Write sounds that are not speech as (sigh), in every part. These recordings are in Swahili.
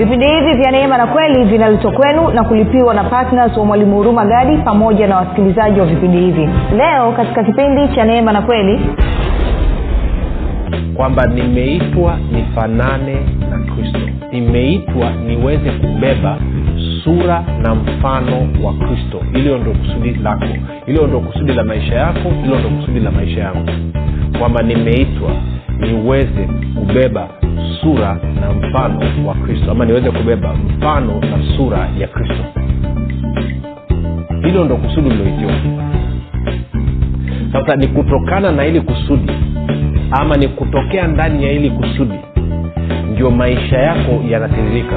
vipindi hivi vya neema na kweli vinaletwa kwenu na kulipiwa na ptns wa mwalimu huruma gadi pamoja na wasikilizaji wa vipindi hivi. Leo katika kipindi cha neema na kweli kwamba nimeitwa nifanane na kristo. Nimeitwa niweze kubeba sura na mfano wa kristo. Hilo ndo kusudi lako. Hilo ndo kusudi la maisha yako. Hilo ndo kusudi la maisha yangu. Kwamba nimeitwa niweze kubeba sura na mfano wa kristo ama niweze kubeba mfano na sura ya kristo. Hilo ndo kusudi liloitiwa sasa ni kutokana na ili kusudi ama ni kutokea ndani ya ili kusudi ndio maisha yako yanatiririka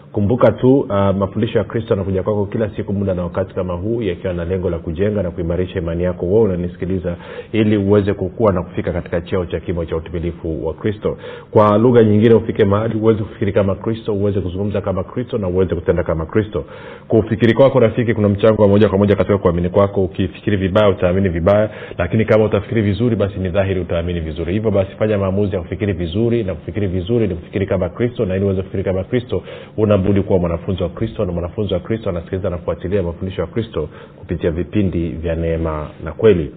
kumbuka tu uh, mafundisho ya kristo yanakuja kwako kila siku muda na wakati kama huu yakiwa na lengo la kujenga na kuimarisha imani yako. Wewe unanisikiliza ili uweze kukua na kufika katika cheo cha kimo cha utimilifu wa kristo. Kwa lugha nyingine ufike mahali uweze kufikiri kama kristo uweze kuzungumza kama kristo na uweze kutenda kama kristo. Kufikiri kwako rafiki kuna mchango wa moja kwa moja katika kuamini kwako. Ukifikiri vibaya utaamini vibaya lakini kama utafikiri vizuri basi ni dhahiri utaamini vizuri. Hivyo basi fanya maamuzi ya kufikiri vizuri na kufikiri vizuri ni kufikiri kama kristo na ili uweze kufikiri kama kristo una budi kuwa mwanafunzi wa kristo na mwanafunzi wa kristo anasikiliza na kufuatilia mafundisho ya kristo kupitia vipindi vya neema na kweli.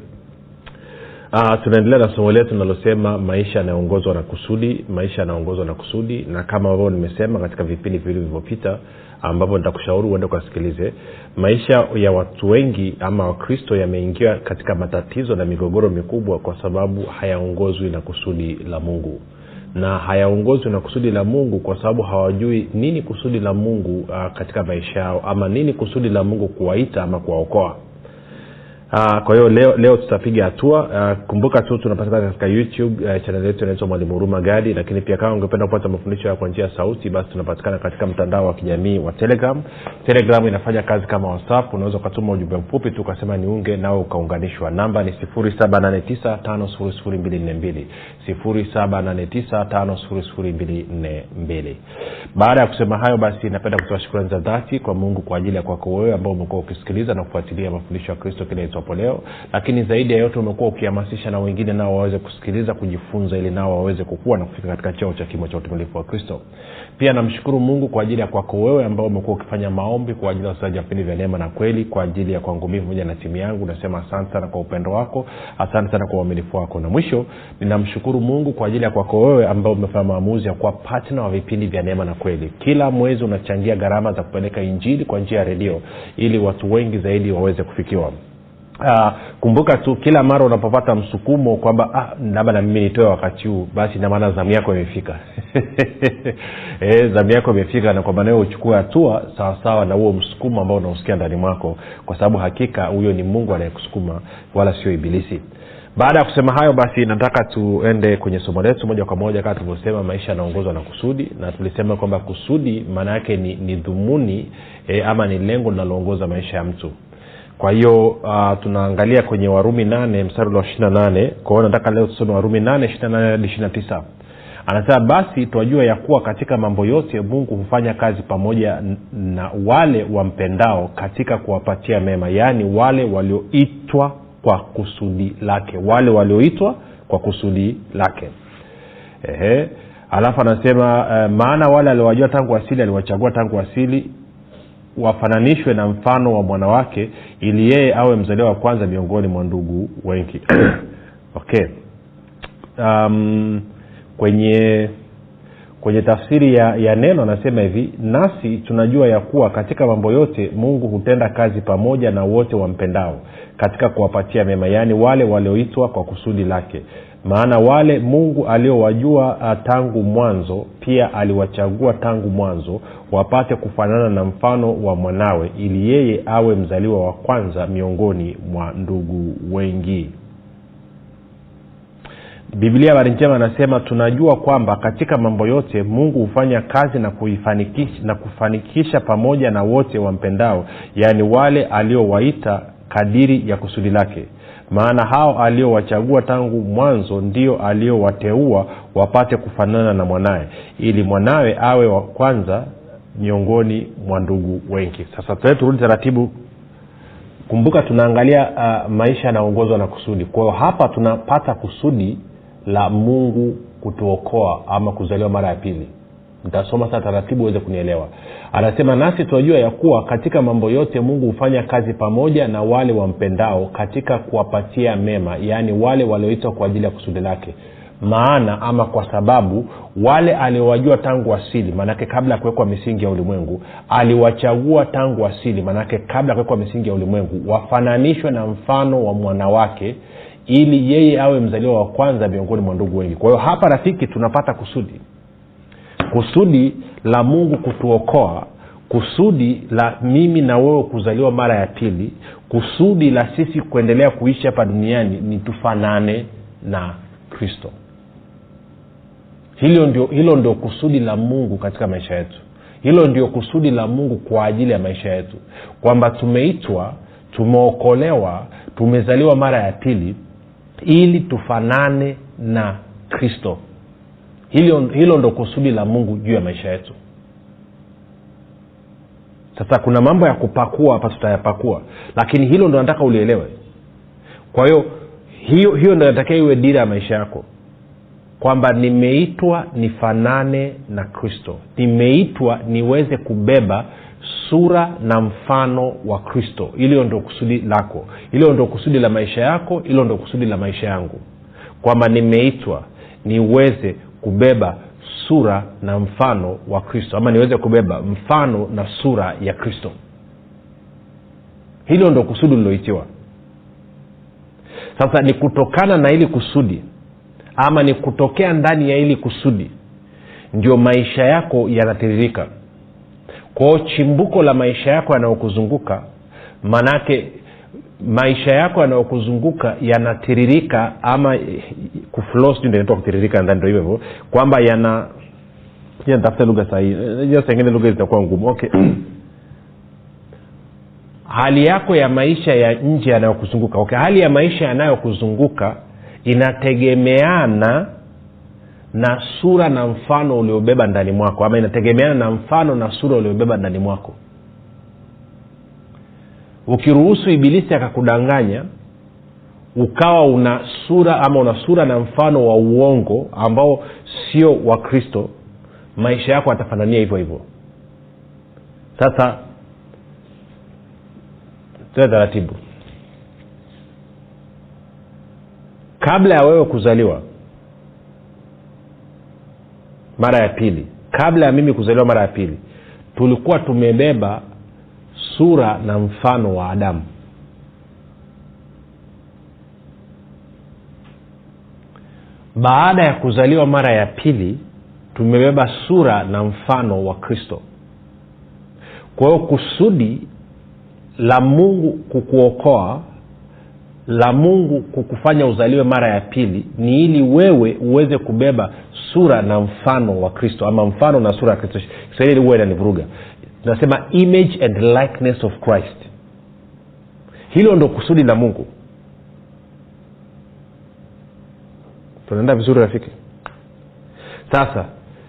Uh, tunaendelea na somo letu linalosema maisha yanayoongozwa na kusudi maisha yanaongozwa na kusudi. Na kama ambavyo nimesema katika vipindi viwili vilivyopita ambavyo nitakushauri uende ukasikilize maisha ya watu wengi ama wakristo yameingia katika matatizo na migogoro mikubwa kwa sababu hayaongozwi na kusudi la mungu na hayaongozwi na kusudi la mungu kwa sababu hawajui nini kusudi la mungu uh, katika maisha yao ama nini kusudi la mungu kuwaita ama kuwaokoa Uh, kwa hiyo leo leo tutapiga hatua. Uh, kumbuka tu tunapatikana katika youtube uh, chanel yetu inaitwa mwalimu huruma gadi lakini pia kama ungependa kupata mafundisho kwa njia ya sauti basi tunapatikana katika mtandao wa kijamii wa telegram. Telegram inafanya kazi kama whatsapp. Unaweza ukatuma ujumbe mfupi tu ukasema niunge nao ukaunganishwa. Namba ni 7895242 7895242 baada ya kusema hayo basi napenda kutoa shukrani za dhati kwa mungu kwa ajili ya kwako wewe ambao umekuwa ukisikiliza na kufuatilia mafundisho ya kristo kile itwapo leo lakini zaidi ya yote umekuwa ukihamasisha na wengine nao waweze kusikiliza kujifunza ili nao waweze kukua na kufika katika cheo cha kimo cha utumilifu wa kristo. Pia namshukuru mungu kwa ajili ya kwako wewe ambao umekuwa ukifanya maombi kwa ajili ya wasaji wa vipindi vya neema na kweli kwa ajili ya kwangu mii pamoja na timu yangu. Nasema asante sana kwa upendo wako asante sana kwa uaminifu wako. Na mwisho ninamshukuru mungu kwa ajili ya kwako wewe ambao umefanya maamuzi ya kuwa patna wa vipindi vya neema na kweli. Kila mwezi unachangia gharama za kupeleka injili kwa njia ya redio ili watu wengi zaidi waweze kufikiwa Uh, kumbuka tu kila mara unapopata msukumo kwamba ah, labda na mimi nitoe wakati huu basi namaana zamu yako imefika. (laughs) E, zamu yako imefika na kwamba nawe uchukue hatua sawasawa na huo msukumo ambao unausikia ndani mwako kwa sababu hakika huyo ni mungu anayekusukuma wala sio ibilisi. Baada ya kusema hayo basi nataka tuende kwenye somo letu moja kwa moja kama tulivyosema maisha yanaongozwa na kusudi na tulisema kwamba kusudi maana yake ni, ni dhumuni e, ama ni lengo linaloongoza maisha ya mtu kwa hiyo uh, tunaangalia kwenye warumi nane mstari wa ishirina nane. Kwa nataka leo tusome warumi nane ishirina nane hadi ishirina tisa. Anasema basi twajua ya kuwa katika mambo yote mungu hufanya kazi pamoja na wale wampendao katika kuwapatia mema yaani wale walioitwa kwa kusudi lake wale walioitwa kwa kusudi lake. Ehe. alafu anasema uh, maana wale aliowajua tangu asili aliwachagua tangu asili wafananishwe na mfano wa mwanawake ili yeye awe mzaliwa wa kwanza miongoni mwa ndugu wengi. (coughs) Okay. Um, kwenye kwenye tafsiri ya, ya neno anasema hivi nasi tunajua ya kuwa katika mambo yote mungu hutenda kazi pamoja na wote wampendao katika kuwapatia mema yaani wale walioitwa kwa kusudi lake maana wale mungu aliowajua tangu mwanzo pia aliwachagua tangu mwanzo wapate kufanana na mfano wa mwanawe ili yeye awe mzaliwa wa kwanza miongoni mwa ndugu wengi. Biblia habari njema anasema tunajua kwamba katika mambo yote mungu hufanya kazi na kuifanikisha na kufanikisha pamoja na wote wampendao yaani wale aliowaita kadiri ya kusudi lake maana hao aliowachagua tangu mwanzo ndio aliowateua wapate kufanana na mwanaye ili mwanawe awe wa kwanza miongoni mwa ndugu wengi. Sasa tuee turudi taratibu. Kumbuka tunaangalia uh, maisha yanaongozwa na kusudi. Kwa hiyo hapa tunapata kusudi la mungu kutuokoa ama kuzaliwa mara ya pili nitasoma saa taratibu uweze kunielewa. Anasema nasi tunajua ya kuwa katika mambo yote mungu hufanya kazi pamoja na wale wampendao katika kuwapatia mema yaani wale walioitwa kwa ajili ya kusudi lake. Maana ama kwa sababu wale aliowajua tangu asili maanake kabla ya kuwekwa misingi ya ulimwengu aliwachagua tangu asili maanake kabla ya kuwekwa misingi ya ulimwengu wafananishwe na mfano wa mwanawake ili yeye awe mzaliwa wa kwanza miongoni mwa ndugu wengi. Kwa hiyo hapa rafiki tunapata kusudi kusudi la mungu kutuokoa kusudi la mimi na wewe kuzaliwa mara ya pili kusudi la sisi kuendelea kuishi hapa duniani ni tufanane na kristo. Hilo ndio, hilo ndio kusudi la mungu katika maisha yetu. Hilo ndio kusudi la mungu kwa ajili ya maisha yetu. Kwamba tumeitwa tumeokolewa tumezaliwa mara ya pili ili tufanane na kristo hilo, hilo ndo kusudi la mungu juu ya maisha yetu. Sasa kuna mambo ya kupakua hapa tutayapakua lakini hilo ndo nataka ulielewe. Kwa hiyo hiyo hiyo ndo natakia iwe dira ya maisha yako. Kwamba nimeitwa nifanane na kristo. Nimeitwa niweze kubeba sura na mfano wa kristo. Hilo ndo kusudi lako. Hilo ndo kusudi la maisha yako. Hilo ndo kusudi la maisha yangu. Kwamba nimeitwa niweze kubeba sura na mfano wa kristo ama niweze kubeba mfano na sura ya kristo. Hilo ndo kusudi liloitiwa sasa ni kutokana na ili kusudi ama ni kutokea ndani ya ili kusudi ndio maisha yako yanatiririka. Kwao chimbuko la maisha yako yanayokuzunguka maanaake maisha yako yanayokuzunguka yanatiririka ama kuflo sijui ndio ndo hivyo hivyo kwamba yana tafuta lugha sengine lugha zitakuwa ngumu. Okay. (clears throat) Hali yako ya maisha ya nje yanayokuzunguka okay hali ya maisha yanayokuzunguka inategemeana na sura na mfano uliobeba ndani mwako ama inategemeana na mfano na sura uliobeba ndani mwako ukiruhusu ibilisi akakudanganya ukawa una sura ama una sura na mfano wa uongo ambao sio wa kristo maisha yako atafanania hivyo hivyo. Sasa tue taratibu. Kabla ya wewe kuzaliwa mara ya pili. Kabla ya mimi kuzaliwa mara ya pili tulikuwa tumebeba sura na mfano wa adamu. Baada ya kuzaliwa mara ya pili tumebeba sura na mfano wa kristo. Kwa hiyo kusudi la mungu kukuokoa la mungu kukufanya uzaliwe mara ya pili ni ili wewe uweze kubeba sura na mfano wa kristo ama mfano na sura ya kristo. Kiswahili huwa inanivuruga tunasema image and likeness of christ. Hilo ndo kusudi la mungu. Tunaenda vizuri rafiki? Sasa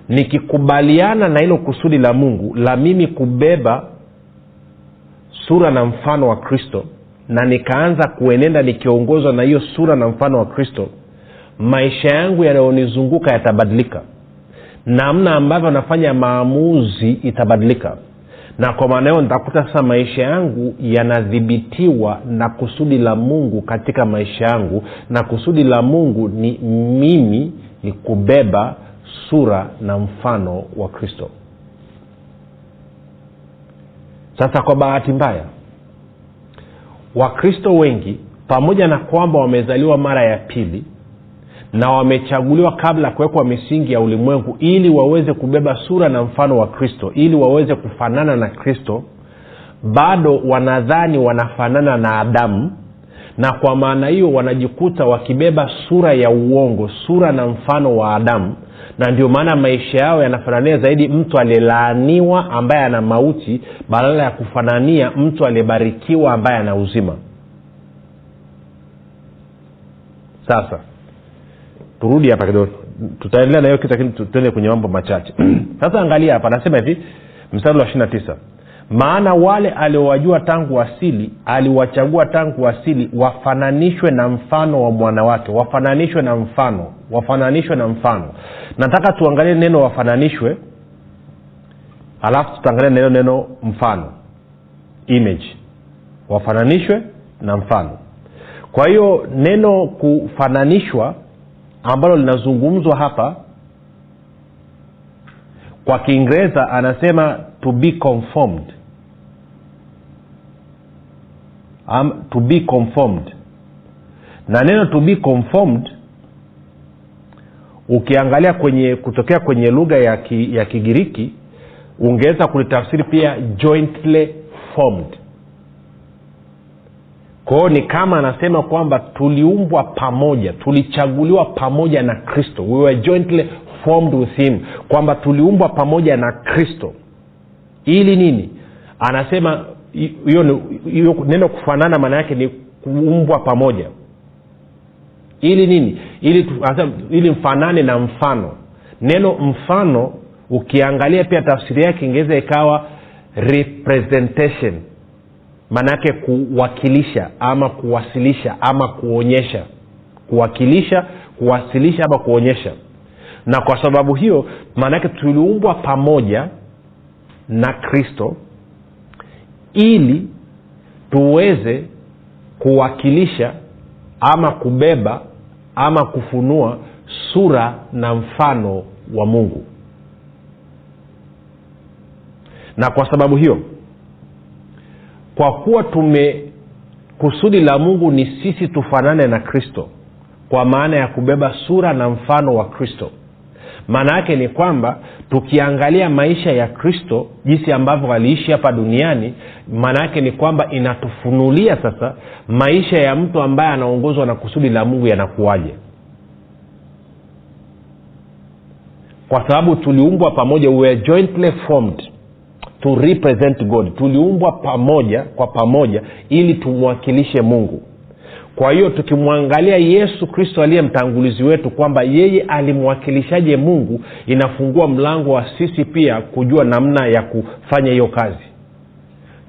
nikikubaliana na hilo kusudi la mungu la mimi kubeba sura na mfano wa kristo na nikaanza kuenenda nikiongozwa na hiyo sura na mfano wa kristo maisha yangu yanayonizunguka yatabadilika. Namna ambavyo nafanya maamuzi itabadilika na kwa maana hiyo nitakuta sasa maisha yangu yanadhibitiwa na kusudi la mungu katika maisha yangu na kusudi la mungu ni mimi ni kubeba sura na mfano wa kristo. Sasa kwa bahati mbaya wakristo wengi pamoja na kwamba wamezaliwa mara ya pili na wamechaguliwa kabla ya kuwekwa misingi ya ulimwengu ili waweze kubeba sura na mfano wa kristo ili waweze kufanana na kristo bado wanadhani wanafanana na adamu na kwa maana hiyo wanajikuta wakibeba sura ya uongo sura na mfano wa adamu. Na ndio maana maisha yao yanafanania zaidi mtu aliyelaaniwa ambaye ana mauti badala ya kufanania mtu aliyebarikiwa ambaye ana uzima. Sasa turudi hapa kidogo. Tutaendelea na hiyo kitu lakini tuende kwenye mambo machache. (clears throat) Sasa angalia hapa anasema hivi mstari wa ishiri tisa. Maana wale aliowajua tangu asili aliwachagua tangu asili wafananishwe na mfano wa mwanawake wafananishwe na mfano wafananishwe na mfano. Nataka tuangalie neno wafananishwe alafu tutaangalia neno neno mfano. Image. Wafananishwe na mfano. Kwa hiyo neno kufananishwa ambalo linazungumzwa hapa kwa kiingereza anasema to be conformed. Um, to be conformed. Na neno to be conformed ukiangalia kwenye kutokea kwenye lugha ya, ki, ya kigiriki ungeweza kulitafsiri pia jointly formed kwao ni kama anasema kwamba tuliumbwa pamoja tulichaguliwa pamoja na kristo. We were jointly formed with him. Kwamba tuliumbwa pamoja na kristo. Ili nini? Anasema hiyo neno kufanana maana yake ni kuumbwa pamoja. Ili nini? Ili, ili mfanane na mfano. Neno mfano ukiangalia pia tafsiri yake ingeweza ikawa representation maana yake kuwakilisha ama kuwasilisha ama kuonyesha. Kuwakilisha kuwasilisha ama kuonyesha. Na kwa sababu hiyo maanaake tuliumbwa pamoja na kristo ili tuweze kuwakilisha ama kubeba ama kufunua sura na mfano wa mungu. Na kwa sababu hiyo kwa kuwa tume kusudi la mungu ni sisi tufanane na kristo kwa maana ya kubeba sura na mfano wa kristo. Maana yake ni kwamba tukiangalia maisha ya kristo jinsi ambavyo aliishi hapa duniani maana yake ni kwamba inatufunulia sasa maisha ya mtu ambaye anaongozwa na kusudi la mungu yanakuwaje. Kwa sababu tuliumbwa pamoja we are jointly formed to represent god. Tuliumbwa pamoja kwa pamoja ili tumwakilishe mungu. Kwa hiyo tukimwangalia yesu kristo aliye mtangulizi wetu kwamba yeye alimwakilishaje mungu inafungua mlango wa sisi pia kujua namna ya kufanya hiyo kazi.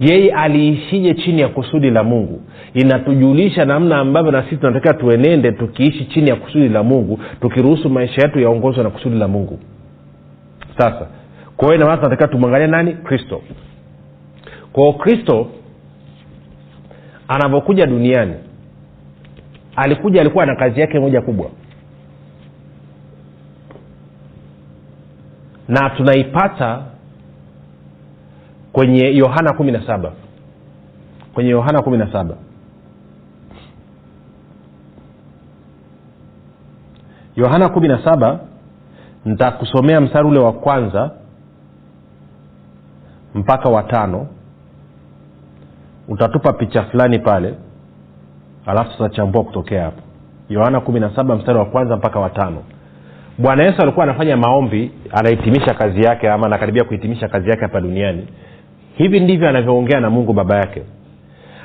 Yeye aliishije chini ya kusudi la mungu? Inatujulisha namna ambavyo na sisi tunatakiwa tuenende tukiishi chini ya kusudi la mungu tukiruhusu maisha yetu yaongozwe na kusudi la mungu. Sasa kwa hiyo inamaana tunatakiwa tumwangalie nani? Kristo. Kwao kristo anavyokuja duniani alikuja alikuwa na kazi yake moja kubwa. Na tunaipata kwenye yohana kumi na saba. Kwenye yohana kumi na saba. Yohana kumi na saba nitakusomea mstari ule wa kwanza mpaka watano utatupa picha fulani pale alafu tutachambua kutokea hapo. Yohana kumi na saba mstari wa kwanza mpaka watano bwana yesu alikuwa anafanya maombi anahitimisha kazi yake ama anakaribia kuhitimisha kazi yake hapa duniani. Hivi ndivyo anavyoongea na mungu baba yake.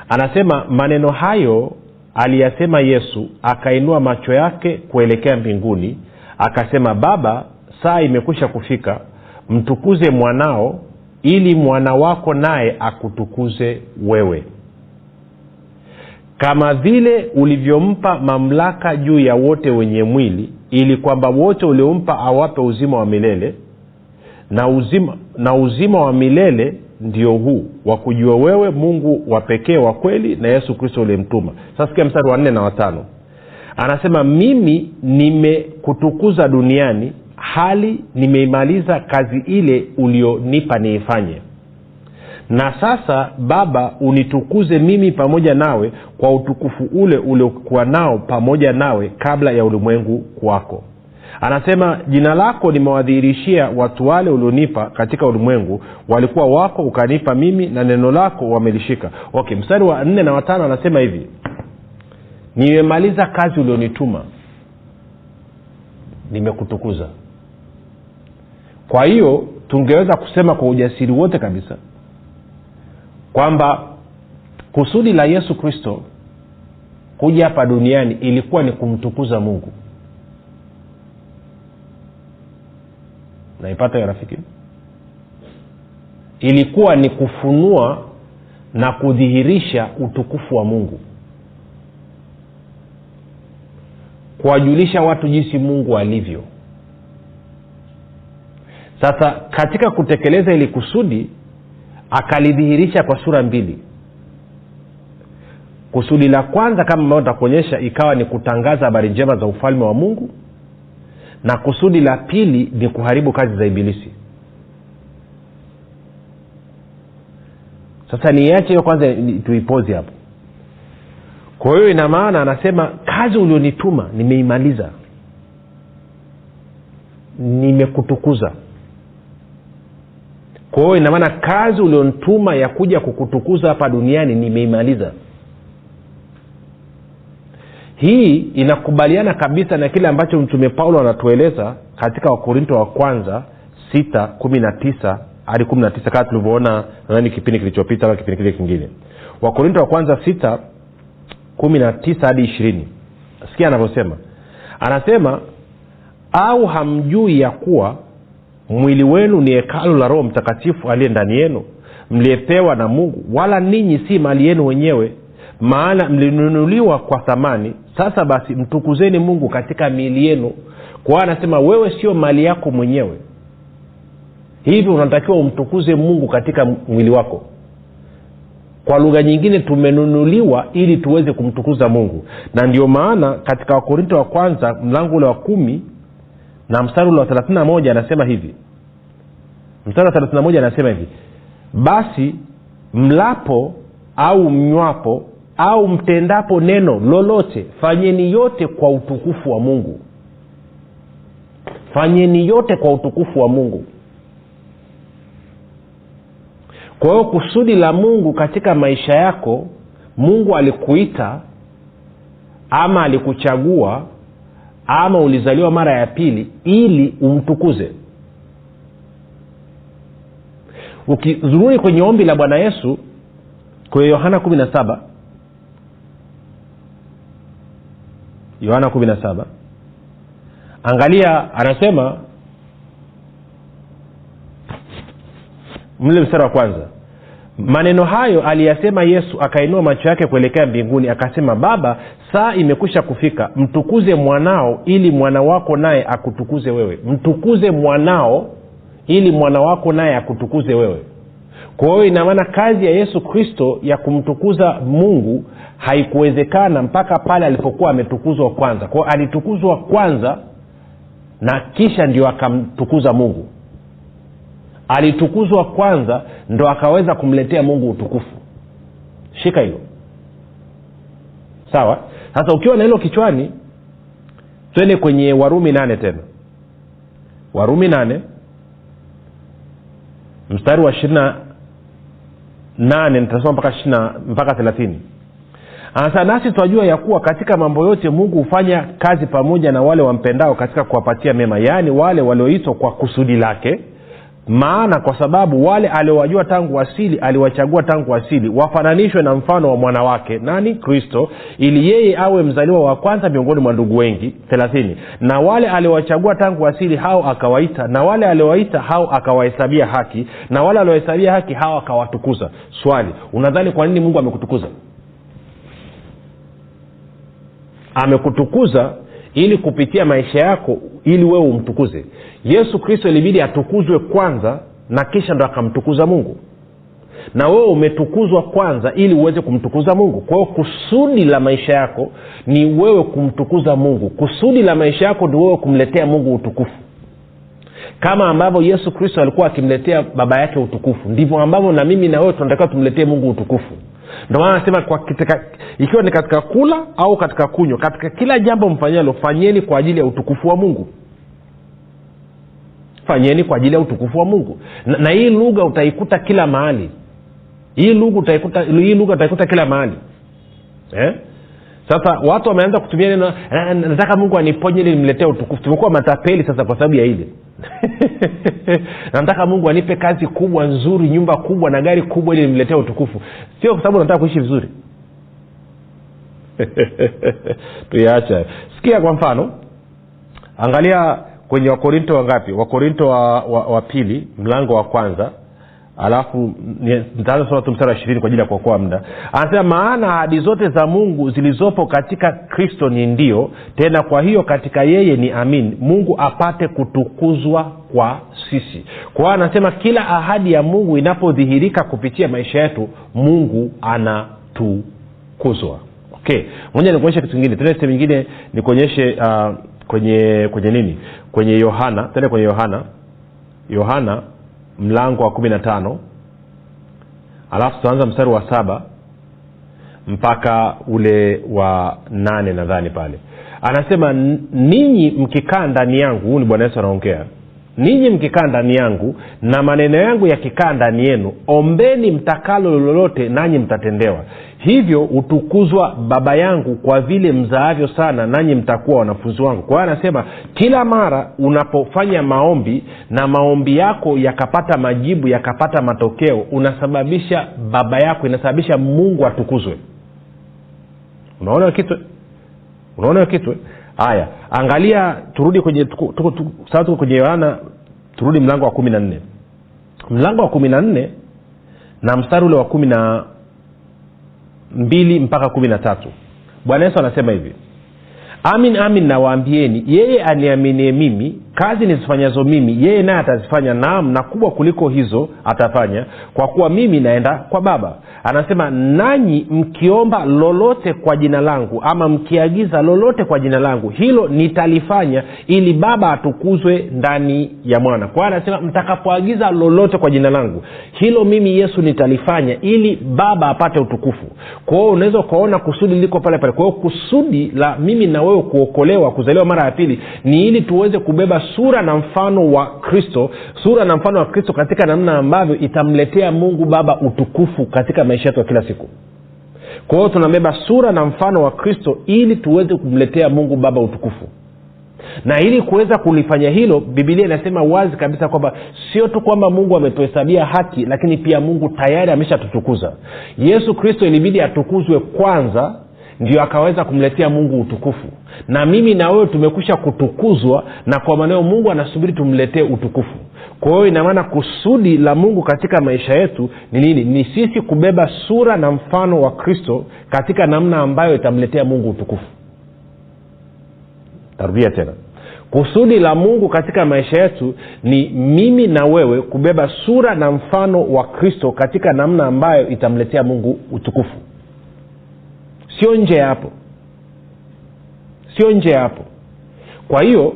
Anasema maneno hayo aliyasema yesu akainua macho yake kuelekea mbinguni akasema baba saa imekwisha kufika mtukuze mwanao ili mwana wako naye akutukuze wewe. Kama vile ulivyompa mamlaka juu ya wote wenye mwili ili kwamba wote uliompa awape uzima wa milele na uzima, na uzima wa milele ndio huu wa kujua wewe mungu wa pekee wa kweli na yesu kristo uliyemtuma. Sasikia sikia mstari wa nne na watano anasema mimi nimekutukuza duniani hali nimeimaliza kazi ile ulionipa niifanye. Na sasa baba unitukuze mimi pamoja nawe kwa utukufu ule uliokuwa nao pamoja nawe kabla ya ulimwengu kwako. Anasema jina lako nimewadhihirishia watu wale ulionipa katika ulimwengu. Walikuwa wako ukanipa mimi na neno lako wamelishika. Okay mstari wa nne na watano anasema hivi. Nimemaliza kazi ulionituma. Nimekutukuza kwa hiyo tungeweza kusema kwa ujasiri wote kabisa kwamba kusudi la yesu kristo kuja hapa duniani ilikuwa ni kumtukuza mungu. Naipata ya rafiki? Ilikuwa ni kufunua na kudhihirisha utukufu wa mungu. Kuwajulisha watu jinsi mungu alivyo sasa katika kutekeleza ili kusudi akalidhihirisha kwa sura mbili. Kusudi la kwanza kama ambavyo takuonyesha ikawa ni kutangaza habari njema za ufalme wa mungu na kusudi la pili ni kuharibu kazi za ibilisi. Sasa niache hiyo kwanza tuipozi hapo. Kwa hiyo ina maana anasema kazi ulionituma nimeimaliza. Nimekutukuza kwa hiyo inamaana kazi uliontuma ya kuja kukutukuza hapa duniani nimeimaliza. Hii inakubaliana kabisa na kile ambacho mtume paulo anatueleza katika wakorinto wa kwanza sita kumi na hadi kumi na tisa kama tulivyoona nadhani kipindi kilichopita ama kipindi kile kingine. Wakorinto wa kwanza sita kumi na hadi ishirini. Sikia anavyosema. Anasema au hamjui ya kuwa mwili wenu ni hekalu la roho mtakatifu aliye ndani yenu mliyepewa na mungu wala ninyi si mali yenu wenyewe maana mlinunuliwa kwa thamani. Sasa basi mtukuzeni mungu katika miili yenu kwa anasema wewe sio mali yako mwenyewe. Hivyo unatakiwa umtukuze mungu katika mwili wako. Kwa lugha nyingine tumenunuliwa ili tuweze kumtukuza mungu. Na ndio maana katika wakorinto wa kwanza mlango ule wa kumi na mstari ule wa thelathini na moja anasema hivi. Mstari wa thelathini na moja anasema hivi. Basi mlapo au mnywapo au mtendapo neno lolote fanyeni yote kwa utukufu wa mungu. Fanyeni yote kwa utukufu wa mungu. Kwa hiyo kusudi la mungu katika maisha yako mungu alikuita ama alikuchagua ama ulizaliwa mara ya pili ili umtukuze. Ukizururi kwenye ombi la bwana yesu kwenye yohana kumi na saba yohana kumi na saba angalia anasema mle mstari wa kwanza maneno hayo aliyasema yesu akainua macho yake kuelekea mbinguni akasema baba saa imekwisha kufika. Mtukuze mwanao ili mwana wako naye akutukuze wewe. Mtukuze mwanao ili mwana wako naye akutukuze wewe. Kwa hiyo inamaana kazi ya yesu kristo ya kumtukuza mungu haikuwezekana mpaka pale alipokuwa ametukuzwa kwanza. Kwao alitukuzwa kwanza na kisha ndio akamtukuza mungu alitukuzwa kwanza ndo akaweza kumletea mungu utukufu. Shika hilo. Sawa? Sasa ukiwa na hilo kichwani twende kwenye warumi nane tena. Warumi nane mstari wa ishirina nane nitasoma mpaka mpaka thelathini. Anasema nasi twajua ya kuwa katika mambo yote mungu hufanya kazi pamoja na wale wampendao katika kuwapatia mema yaani wale walioitwa kwa kusudi lake maana kwa sababu wale aliowajua tangu asili aliwachagua tangu asili wafananishwe na mfano wa mwanawake nani? Kristo ili yeye awe mzaliwa wa kwanza miongoni mwa ndugu wengi. Thelathini. Na wale aliowachagua tangu asili hao akawaita na wale aliowaita hao akawahesabia haki na wale aliowahesabia haki hao akawatukuza. Swali unadhani kwa nini mungu amekutukuza? Amekutukuza ili kupitia maisha yako ili wewe umtukuze. Yesu kristo ilibidi atukuzwe kwanza na kisha ndo akamtukuza mungu. Na wewe umetukuzwa kwanza ili uweze kumtukuza mungu. Kwa hiyo kusudi la maisha yako ni wewe kumtukuza mungu. Kusudi la maisha yako ni wewe kumletea mungu utukufu. Kama ambavyo yesu kristo alikuwa akimletea baba yake utukufu ndivyo ambavyo na mimi na wewe tunatakiwa tumletee mungu utukufu ndio maana anasema ikiwa ni katika kula au katika kunywa katika kila jambo mfanyalo fanyeni kwa ajili ya utukufu wa mungu. Fanyeni kwa ajili ya utukufu wa mungu. Na, na hii lugha utaikuta kila mahali. Hii lugha utaikuta hii lugha utaikuta kila mahali. Eh? sasa watu wameanza kutumia neno nataka mungu aniponye ili nimletee utukufu. Tumekuwa matapeli sasa kwa sababu ya hili nataka mungu anipe kazi kubwa nzuri nyumba kubwa na gari kubwa ili nimletea utukufu. Sio kwa sababu nataka kuishi vizuri. (laughs) Tuyaacha sikia kwa mfano angalia kwenye wakorinto wangapi wakorinto wa, wa, wa pili mlango wa kwanza alafu ni- nitaanza soma tu mstari wa ishirini kwa ajili ya kuokoa muda. Anasema maana ahadi zote za mungu zilizopo katika kristo ni ndio tena kwa hiyo katika yeye ni amin. Mungu apate kutukuzwa kwa sisi. Kwa hiyo anasema kila ahadi ya mungu inapodhihirika kupitia maisha yetu mungu anatukuzwa. Okay moja nikuonyeshe kitu kingine. Tena sehemu nyingine nikuonyeshe uh, kwenye kwenye nini? Kwenye yohana tena kwenye yohana. Yohana mlango wa kumi na tano. Alafu tutaanza mstari wa saba mpaka ule wa nane nadhani pale. Anasema ninyi mkikaa ndani yangu huu ni bwana yesu anaongea ninyi mkikaa ndani yangu na maneno yangu yakikaa ndani yenu ombeni mtakalo lolote nanyi mtatendewa. Hivyo hutukuzwa baba yangu kwa vile mzaavyo sana nanyi mtakuwa wanafunzi wangu. Kwa hiyo anasema kila mara unapofanya maombi na maombi yako yakapata majibu yakapata matokeo unasababisha baba yako inasababisha mungu atukuzwe. Unaona kitwe unaona kitu haya angalia turudi kwenye tuko, tuko, tuko, tuko kwenye yohana turudi mlango wa kumi na nne. Mlango wa kumi na nne na mstari ule wa kumi na mbili mpaka kumi na tatu. Bwana yesu anasema hivi amin amin nawaambieni yeye aniaminie mimi kazi nizifanyazo mimi yeye naye atazifanya naam na kubwa kuliko hizo atafanya kwa kuwa mimi naenda kwa baba. Anasema nanyi mkiomba lolote kwa jina langu ama mkiagiza lolote kwa jina langu hilo nitalifanya ili baba atukuzwe ndani ya mwana. Kwa anasema mtakapoagiza lolote kwa jina langu hilo mimi yesu nitalifanya ili baba apate utukufu. Kwa hiyo unaweza ukaona kusudi liko pale pale. Kwa hiyo kusudi la mimi na wewe kuokolewa kuzaliwa mara ya pili ni ili tuweze kubeba sura na mfano wa kristo sura na mfano wa kristo katika namna ambavyo itamletea mungu baba utukufu katika maisha yetu ya kila siku. Kwa hiyo tunabeba sura na mfano wa kristo ili tuweze kumletea mungu baba utukufu. Na ili kuweza kulifanya hilo bibilia inasema wazi kabisa kwamba sio tu kwamba mungu ametuhesabia haki lakini pia mungu tayari ameshatutukuza. Yesu kristo ilibidi atukuzwe kwanza ndio akaweza kumletea mungu utukufu. Na mimi na wewe tumekwisha kutukuzwa na kwa maneo mungu anasubiri tumletee utukufu. Kwa hiyo inamaana kusudi la mungu katika maisha yetu ni nini? Ni sisi kubeba sura na mfano wa kristo katika namna ambayo itamletea mungu utukufu. Tarudia tena. Kusudi la mungu katika maisha yetu ni mimi na wewe kubeba sura na mfano wa kristo katika namna ambayo itamletea mungu utukufu sio nje ya hapo. Sio nje ya hapo. Kwa hiyo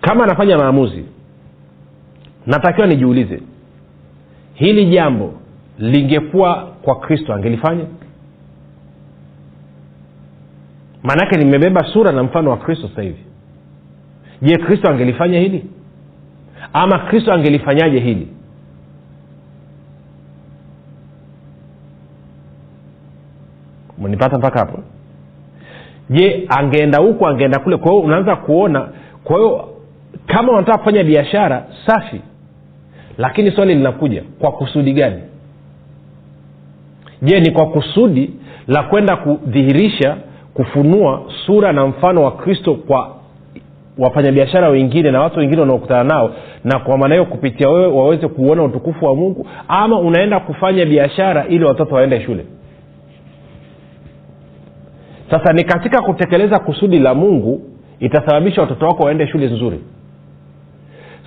kama anafanya maamuzi natakiwa nijiulize hili jambo lingekuwa kwa kristo angelifanya? Maanake nimebeba sura na mfano wa kristo sasa hivi. Je kristo angelifanya hili? Ama kristo angelifanyaje hili mnipata mpaka hapo? Je angeenda huku angeenda kule? Kwa hiyo unaanza kuona kwa hiyo kama unataka kufanya biashara safi. Lakini swali linakuja kwa kusudi gani? Je ni kwa kusudi la kwenda kudhihirisha kufunua sura na mfano wa kristo kwa wafanyabiashara wengine na watu wengine wanaokutana nao na kwa maana hiyo kupitia wewe waweze kuona utukufu wa mungu ama unaenda kufanya biashara ili watoto waende shule sasa ni katika kutekeleza kusudi la mungu itasababisha watoto wako waende shule nzuri.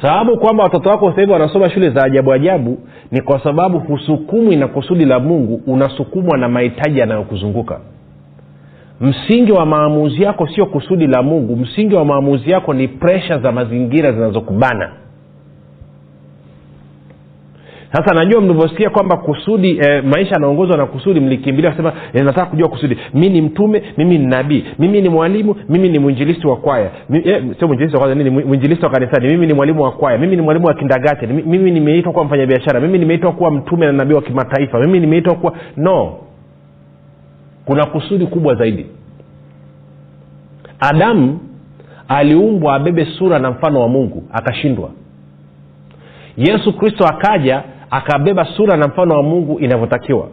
Sababu kwamba watoto wako sasa hivi wanasoma shule za ajabu ajabu ni kwa sababu husukumwi na kusudi la mungu unasukumwa na mahitaji yanayokuzunguka. Msingi wa maamuzi yako sio kusudi la mungu msingi wa maamuzi yako ni presha za mazingira zinazokubana sasa najua mlivyosikia kwamba kusudi eh, maisha yanaongozwa na kusudi mlikimbilia sema eh, nataka kujua kusudi. Mi ni mtume mimi ni nabii mimi ni mwalimu mimi ni mwinjilisti wa kwaya. Eh, sio mwinjilisti wa kanisani mimi ni mwalimu wa kwaya mimi ni mwalimu wa kindagate mimi nimeitwa kuwa mfanyabiashara mimi nimeitwa kuwa mtume na nabii wa kimataifa mimi nimeitwa kuwa no. Kuna kusudi kubwa zaidi. Adamu aliumbwa abebe sura na mfano wa mungu akashindwa. Yesu kristo akaja akabeba sura na mfano wa mungu inavyotakiwa.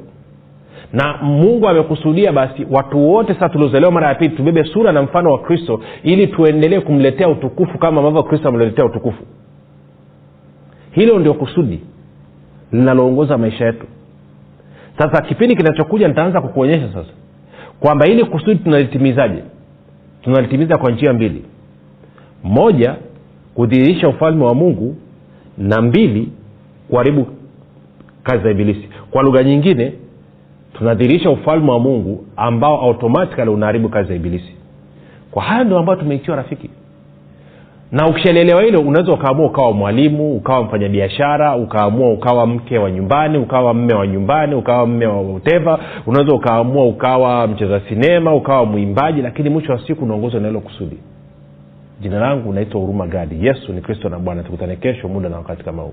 Na mungu amekusudia basi watu wote sasa tuliozaliwa mara ya pili tubebe sura na mfano wa kristo ili tuendelee kumletea utukufu kama ambavyo kristo ameletea utukufu. Hilo ndio kusudi linaloongoza maisha yetu. Sasa kipindi kinachokuja nitaanza kukuonyesha sasa kwamba ili kusudi tunalitimizaje? Tunalitimiza kwa njia mbili. Moja kudhihirisha ufalme wa mungu na mbili kuharibu kazi za ibilisi. Kwa lugha nyingine tunadhihirisha ufalme wa mungu ambao automatikali unaharibu kazi za ibilisi. Kwa haya ndio ambayo tumeikiwa rafiki. Na ukishalielewa hilo unaweza ukaamua ukawa mwalimu ukawa mfanyabiashara ukaamua ukawa mke wa nyumbani ukawa mme wa nyumbani ukawa mme wa uteva unaweza ukaamua ukawa mcheza sinema ukawa mwimbaji lakini mwisho wa siku unaongozwa na hilo kusudi jina langu naitwa huruma gadi. Yesu ni kristo na bwana. Tukutane kesho muda na wakati kama huu